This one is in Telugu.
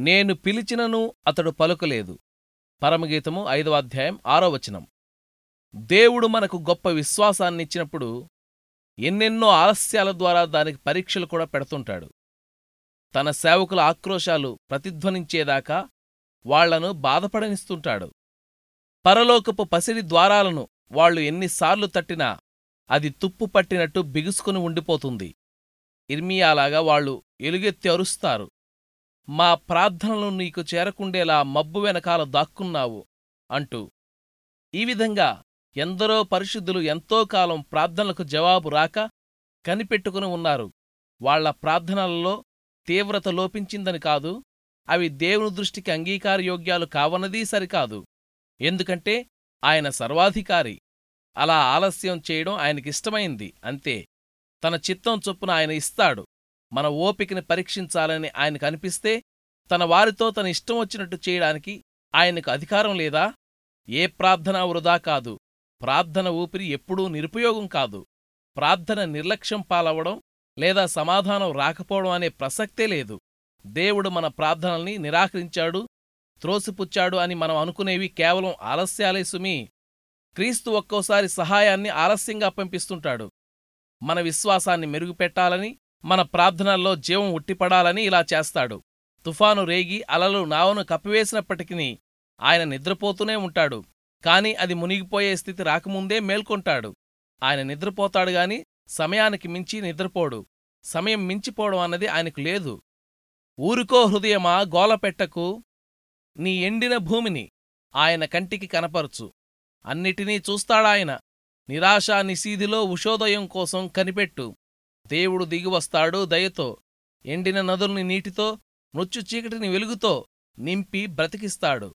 నేను పిలిచినను అతడు పలుకలేదు. పరమగీతము ఐదవ అధ్యాయం ఆరో వచనం. దేవుడు మనకు గొప్ప విశ్వాసాన్నిచ్చినప్పుడు ఎన్నెన్నో ఆలస్యాల ద్వారా దానికి పరీక్షలు కూడా పెడుతుంటాడు. తన సేవకుల ఆక్రోశాలు ప్రతిధ్వనించేదాకా వాళ్ళను బాధపడనిస్తుంటాడు. పరలోకపు పసిడి ద్వారాలను వాళ్ళు ఎన్నిసార్లు తట్టినా అది తుప్పు పట్టినట్టు బిగుసుకుని ఉండిపోతుంది. ఇర్మియాలాగా వాళ్ళు ఎలుగెత్తి అరుస్తారు. మా ప్రార్థనలు నీకు చేరకుండేలా మబ్బు వెనకాల దాక్కున్నావు అంటూ ఈ విధంగా ఎందరో పరిశుద్ధులు ఎంతో కాలం ప్రార్థనలకు జవాబు రాక కనిపెట్టుకుని ఉన్నారు. వాళ్ళ ప్రార్థనలలో తీవ్రత లోపించిందని కాదు అవి దేవుని దృష్టికి అంగీకారయోగ్యాలు కావన్నదీ సరికాదు. ఎందుకంటే ఆయన సర్వాధికారి. అలా ఆలస్యం చేయడం ఆయనకిష్టమైంది అంతే. తన చిత్తం చొప్పున ఆయన ఇస్తాడు. మన ఓపికని పరీక్షించాలని ఆయనకు అనిపిస్తే తన వారితో తన ఇష్టం వచ్చినట్టు చేయడానికి ఆయనకు అధికారం లేదా? ఏ ప్రార్థన వృధా కాదు. ప్రార్థన ఊపిరి ఎప్పుడూ నిరుపయోగం కాదు. ప్రార్థన నిర్లక్ష్యం పాలవడం లేదా సమాధానం రాకపోవడం అనే ప్రసక్తే లేదు. దేవుడు మన ప్రార్థనల్ని నిరాకరించాడు త్రోసిపుచ్చాడు అని మనం అనుకునేవి కేవలం ఆలస్యాలే సుమి. క్రీస్తు ఒక్కోసారి సహాయాన్ని ఆలస్యంగా పంపిస్తుంటాడు. మన విశ్వాసాన్ని మెరుగుపెట్టాలని మన ప్రార్థనల్లో జీవం ఉట్టిపడాలని ఇలా చేస్తాడు. తుఫాను రేగి అలలు నావను కప్పివేసినప్పటికీ ఆయన నిద్రపోతూనే ఉంటాడు. కాని అది మునిగిపోయే స్థితి రాకముందే మేల్కొంటాడు. ఆయన నిద్రపోతాడు గాని సమయానికి మించి నిద్రపోడు. సమయం మించిపోవడం అన్నది ఆయనకు లేదు. ఊరుకో హృదయమా గోలపెట్టకు నీ ఎండిన భూమిని ఆయన కంటికి కనపరచు. అన్నిటినీ చూస్తాడాయన. నిరాశా నిశీధిలో ఉషోదయం కోసం కనిపెట్టు. దేవుడు దిగివస్తాడు దయతో ఎండిన నదుల్ని నీటితో మృత్యు చీకటిని వెలుగుతో నింపి బ్రతికిస్తాడు.